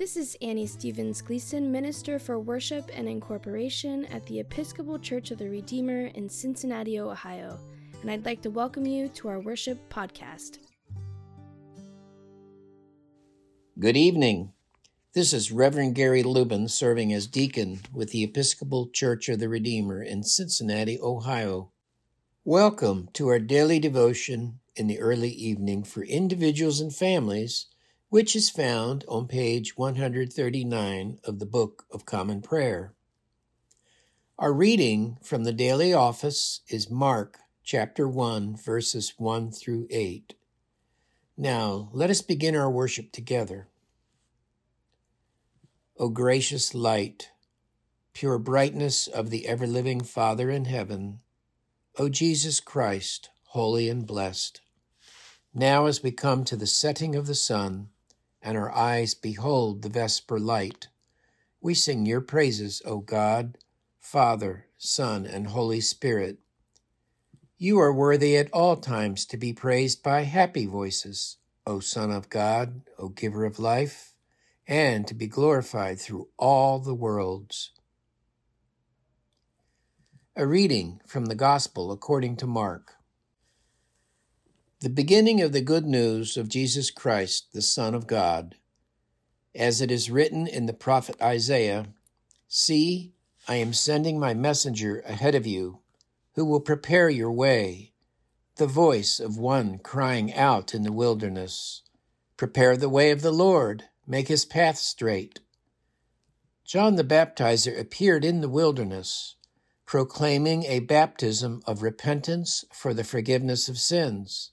This is Annie Stevens Gleason, Minister for Worship and Incorporation at the Episcopal Church of the Redeemer in Cincinnati, Ohio, and I'd like to welcome you to our worship podcast. Good evening. This is Reverend Gary Lubin serving as deacon with the Episcopal Church of the Redeemer in Cincinnati, Ohio. Welcome to our daily devotion in the early evening for individuals and families which is found on page 139 of the Book of Common Prayer. Our reading from the daily office is Mark chapter 1, verses 1 through 8. Now, let us begin our worship together. O gracious light, pure brightness of the ever living Father in heaven, O Jesus Christ, holy and blessed, now as we come to the setting of the sun, and our eyes behold the vesper light. We sing your praises, O God, Father, Son, and Holy Spirit. You are worthy at all times to be praised by happy voices, O Son of God, O Giver of life, and to be glorified through all the worlds. A reading from the Gospel according to Mark. The beginning of the good news of Jesus Christ, the Son of God. As it is written in the prophet Isaiah See, I am sending my messenger ahead of you, who will prepare your way, the voice of one crying out in the wilderness Prepare the way of the Lord, make his path straight. John the Baptizer appeared in the wilderness, proclaiming a baptism of repentance for the forgiveness of sins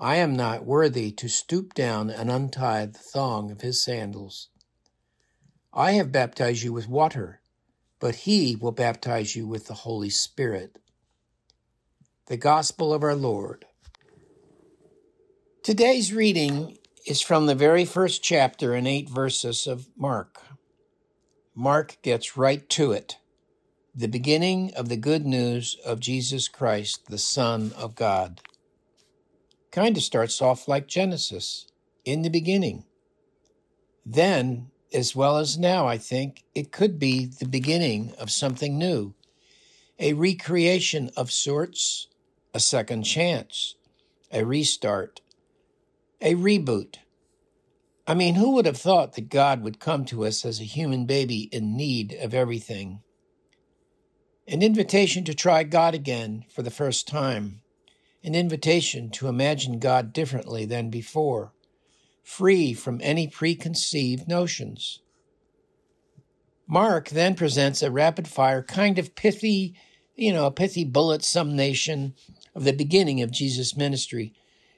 I am not worthy to stoop down and untie the thong of his sandals. I have baptized you with water, but he will baptize you with the Holy Spirit. The Gospel of our Lord. Today's reading is from the very first chapter and eight verses of Mark. Mark gets right to it. The beginning of the good news of Jesus Christ, the Son of God kind of starts off like Genesis, in the beginning. Then, as well as now, I think, it could be the beginning of something new, a recreation of sorts, a second chance, a restart, a reboot. I mean, who would have thought that God would come to us as a human baby in need of everything? An invitation to try God again for the first time an invitation to imagine God differently than before, free from any preconceived notions. Mark then presents a rapid fire, kind of pithy, you know, a pithy bullet summation of the beginning of Jesus' ministry.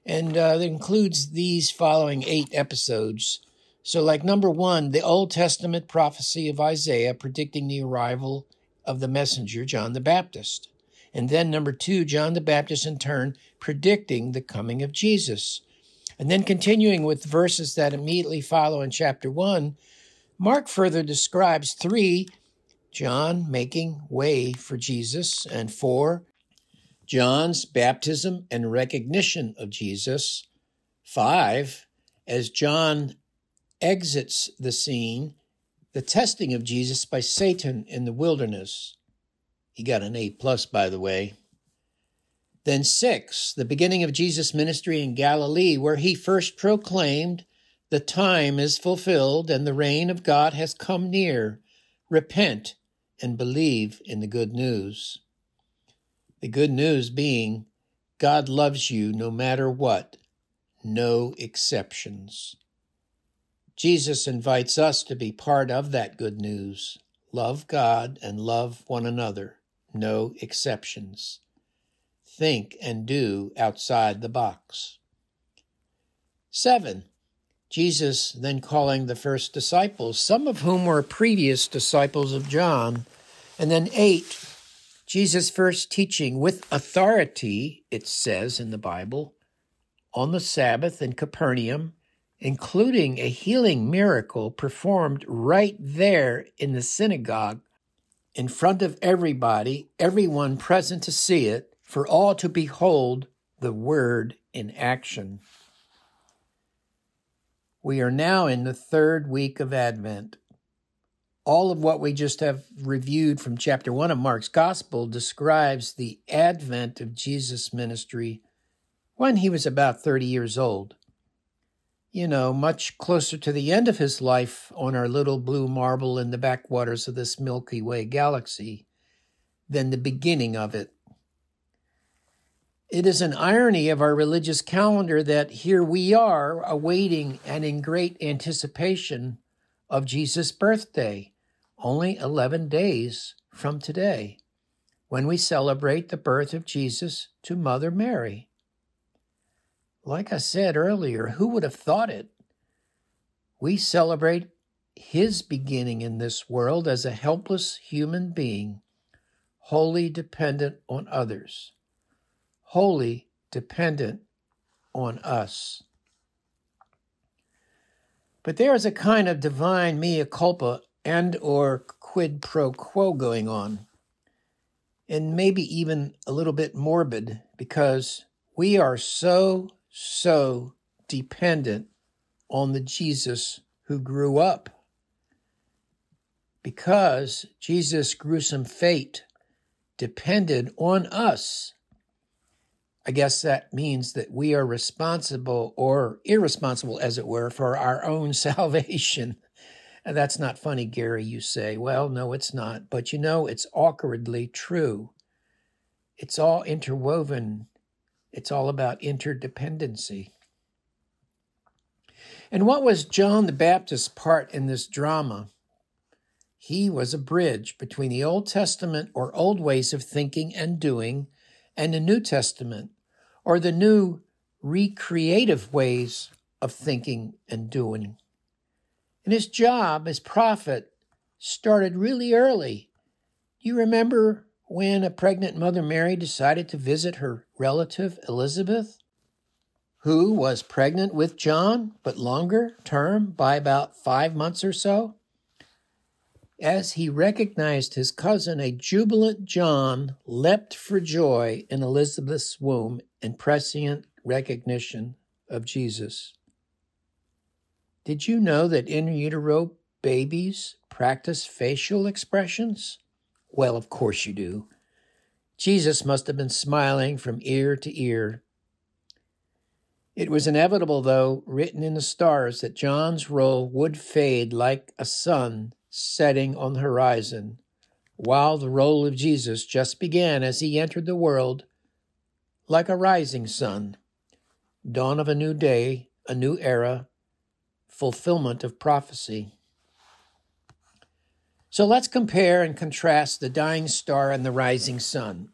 And uh, it includes these following eight episodes. So, like number one, the Old Testament prophecy of Isaiah predicting the arrival of the messenger, John the Baptist. And then number two, John the Baptist in turn predicting the coming of Jesus. And then continuing with verses that immediately follow in chapter one, Mark further describes three, John making way for Jesus, and four, John's baptism and recognition of Jesus. Five, as John exits the scene, the testing of Jesus by Satan in the wilderness. He got an A plus, by the way. Then six, the beginning of Jesus' ministry in Galilee, where he first proclaimed, The time is fulfilled and the reign of God has come near. Repent and believe in the good news. The good news being, God loves you no matter what, no exceptions. Jesus invites us to be part of that good news. Love God and love one another no exceptions. Think and do outside the box. 7. Jesus then calling the first disciples, some of whom were previous disciples of John. And then eight, Jesus' first teaching with authority, it says in the Bible, on the Sabbath in Capernaum, including a healing miracle performed right there in the synagogue in front of everybody, everyone present to see it, for all to behold the word in action. We are now in the third week of Advent. All of what we just have reviewed from chapter 1 of Mark's Gospel describes the advent of Jesus' ministry when he was about 30 years old. You know, much closer to the end of his life on our little blue marble in the backwaters of this Milky Way galaxy than the beginning of it. It is an irony of our religious calendar that here we are awaiting and in great anticipation of Jesus' birthday, only 11 days from today, when we celebrate the birth of Jesus to Mother Mary. Like I said earlier, who would have thought it? We celebrate his beginning in this world as a helpless human being, wholly dependent on others wholly dependent on us. But there is a kind of divine mea culpa and or quid pro quo going on. And maybe even a little bit morbid because we are so, so dependent on the Jesus who grew up. Because Jesus' gruesome fate depended on us I guess that means that we are responsible or irresponsible, as it were, for our own salvation. And that's not funny, Gary, you say. Well, no, it's not. But you know, it's awkwardly true. It's all interwoven, it's all about interdependency. And what was John the Baptist's part in this drama? He was a bridge between the Old Testament or old ways of thinking and doing and the New Testament or the new recreative ways of thinking and doing. And his job as prophet started really early. You remember when a pregnant Mother Mary decided to visit her relative Elizabeth, who was pregnant with John, but longer term by about five months or so? As he recognized his cousin, a jubilant John leapt for joy in Elizabeth's womb in prescient recognition of Jesus. Did you know that in utero babies practice facial expressions? Well, of course you do. Jesus must have been smiling from ear to ear. It was inevitable, though, written in the stars, that John's role would fade like a sun setting on the horizon, while the role of Jesus just began as he entered the world like a rising sun, dawn of a new day, a new era, fulfillment of prophecy. So let's compare and contrast the dying star and the rising sun.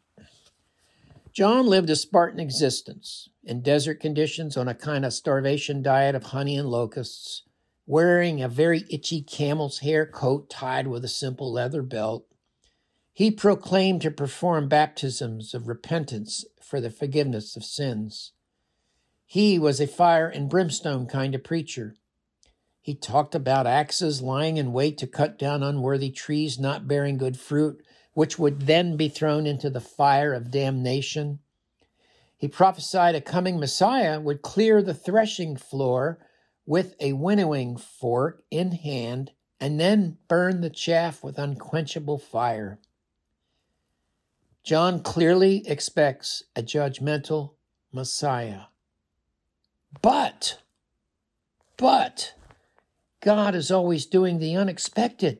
John lived a Spartan existence in desert conditions on a kind of starvation diet of honey and locusts wearing a very itchy camel's hair coat tied with a simple leather belt. He proclaimed to perform baptisms of repentance for the forgiveness of sins. He was a fire and brimstone kind of preacher. He talked about axes lying in wait to cut down unworthy trees not bearing good fruit, which would then be thrown into the fire of damnation. He prophesied a coming Messiah would clear the threshing floor with a winnowing fork in hand and then burn the chaff with unquenchable fire. John clearly expects a judgmental Messiah. But, but, God is always doing the unexpected.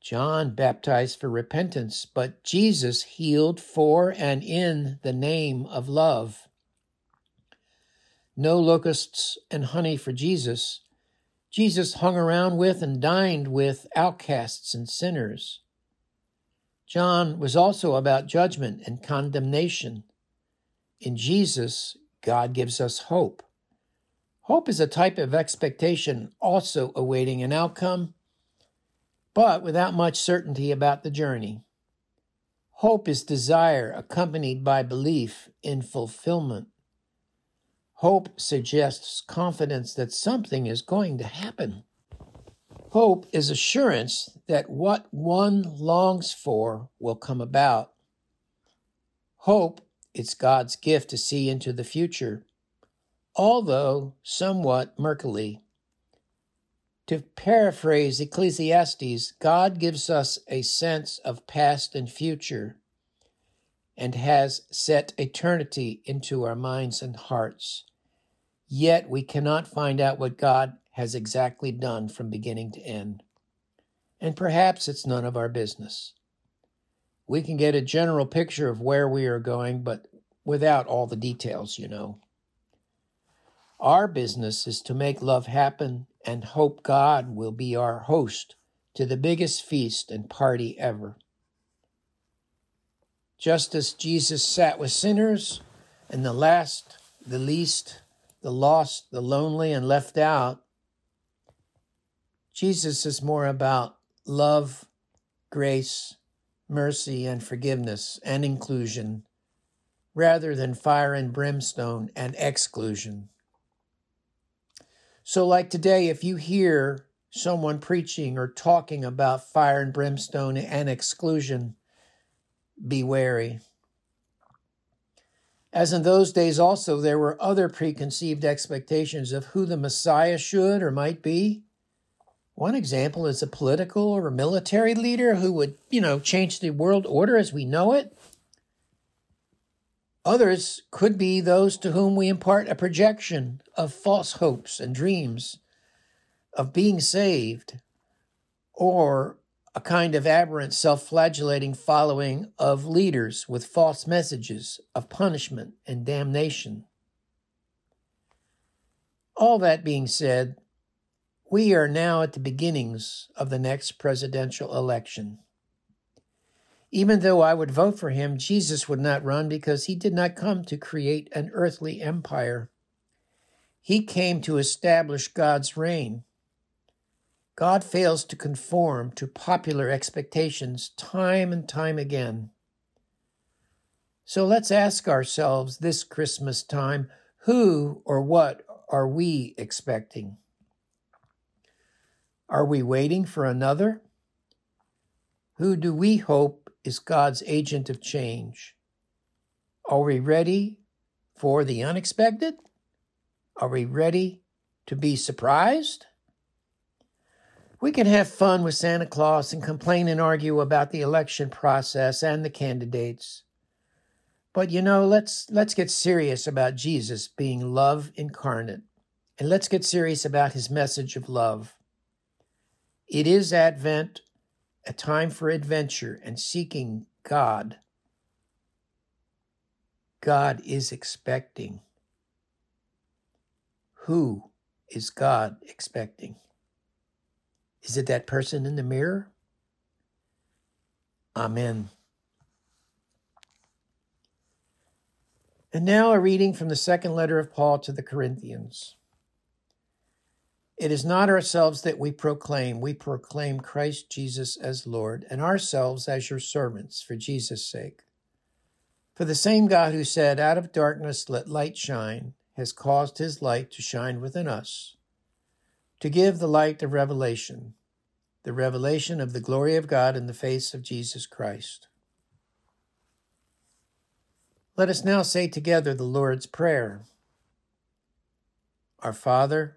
John baptized for repentance, but Jesus healed for and in the name of love no locusts and honey for Jesus. Jesus hung around with and dined with outcasts and sinners. John was also about judgment and condemnation. In Jesus, God gives us hope Hope is a type of expectation also awaiting an outcome, but without much certainty about the journey. Hope is desire accompanied by belief in fulfillment. Hope suggests confidence that something is going to happen. Hope is assurance that what one longs for will come about. Hope is God's gift to see into the future, although somewhat murkily. To paraphrase Ecclesiastes, God gives us a sense of past and future and has set eternity into our minds and hearts. Yet we cannot find out what God has exactly done from beginning to end. And perhaps it's none of our business. We can get a general picture of where we are going, but without all the details, you know. Our business is to make love happen and hope God will be our host to the biggest feast and party ever. Just as Jesus sat with sinners and the last, the least, the lost, the lonely, and left out, Jesus is more about love, grace, mercy, and forgiveness and inclusion rather than fire and brimstone and exclusion. So, like today, if you hear someone preaching or talking about fire and brimstone and exclusion, be wary. As in those days, also, there were other preconceived expectations of who the Messiah should or might be. One example is a political or a military leader who would, you know, change the world order as we know it. Others could be those to whom we impart a projection of false hopes and dreams of being saved, or a kind of aberrant self flagellating following of leaders with false messages of punishment and damnation. All that being said, we are now at the beginnings of the next presidential election. Even though I would vote for him, Jesus would not run because he did not come to create an earthly empire. He came to establish God's reign. God fails to conform to popular expectations time and time again. So let's ask ourselves this Christmas time who or what are we expecting? Are we waiting for another? Who do we hope is God's agent of change. Are we ready for the unexpected? Are we ready to be surprised? We can have fun with Santa Claus and complain and argue about the election process and the candidates. But you know, let's let's get serious about Jesus being love incarnate. And let's get serious about his message of love. It is Advent a time for adventure and seeking God. God is expecting. Who is God expecting? Is it that person in the mirror? Amen. And now a reading from the second letter of Paul to the Corinthians. It is not ourselves that we proclaim. We proclaim Christ Jesus as Lord, and ourselves as your servants for Jesus' sake. For the same God who said, Out of darkness let light shine, has caused his light to shine within us, to give the light of revelation, the revelation of the glory of God in the face of Jesus Christ. Let us now say together the Lord's Prayer. Our Father,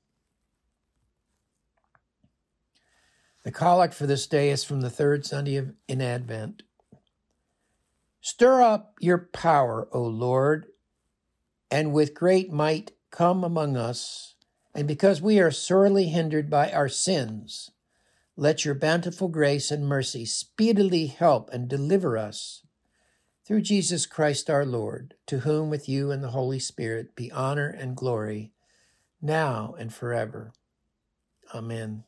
The collect for this day is from the third Sunday of, in Advent. Stir up your power, O Lord, and with great might come among us. And because we are sorely hindered by our sins, let your bountiful grace and mercy speedily help and deliver us through Jesus Christ our Lord, to whom with you and the Holy Spirit be honor and glory, now and forever. Amen.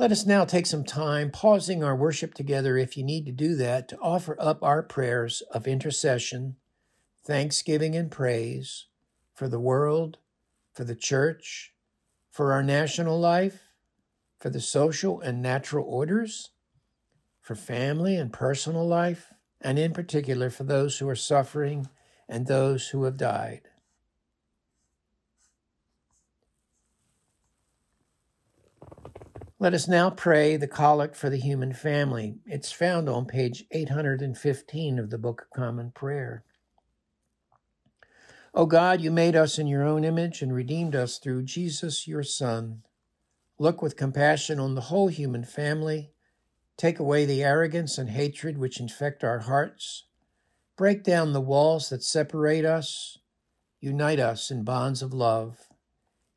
Let us now take some time, pausing our worship together if you need to do that, to offer up our prayers of intercession, thanksgiving, and praise for the world, for the church, for our national life, for the social and natural orders, for family and personal life, and in particular for those who are suffering and those who have died. Let us now pray the Collect for the Human Family. It's found on page 815 of the Book of Common Prayer. O God, you made us in your own image and redeemed us through Jesus, your Son. Look with compassion on the whole human family. Take away the arrogance and hatred which infect our hearts. Break down the walls that separate us. Unite us in bonds of love.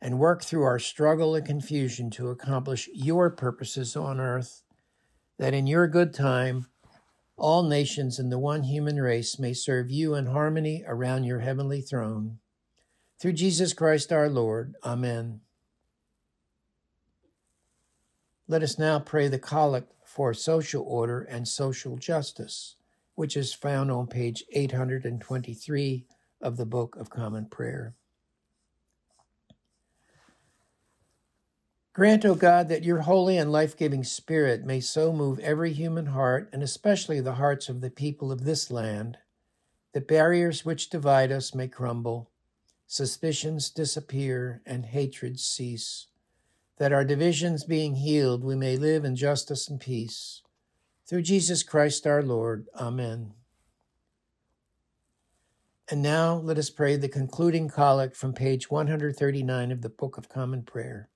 And work through our struggle and confusion to accomplish your purposes on earth, that in your good time all nations and the one human race may serve you in harmony around your heavenly throne. Through Jesus Christ our Lord. Amen. Let us now pray the collect for social order and social justice, which is found on page 823 of the Book of Common Prayer. Grant, O God, that your holy and life giving Spirit may so move every human heart, and especially the hearts of the people of this land, that barriers which divide us may crumble, suspicions disappear, and hatred cease, that our divisions being healed, we may live in justice and peace. Through Jesus Christ our Lord. Amen. And now let us pray the concluding collect from page 139 of the Book of Common Prayer.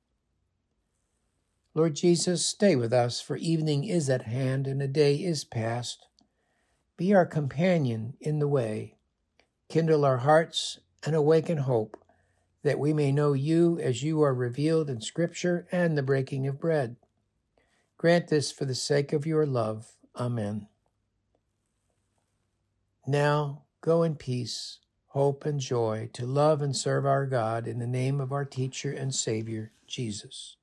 Lord Jesus, stay with us, for evening is at hand and a day is past. Be our companion in the way. Kindle our hearts and awaken hope, that we may know you as you are revealed in Scripture and the breaking of bread. Grant this for the sake of your love. Amen. Now go in peace, hope, and joy to love and serve our God in the name of our teacher and Savior, Jesus.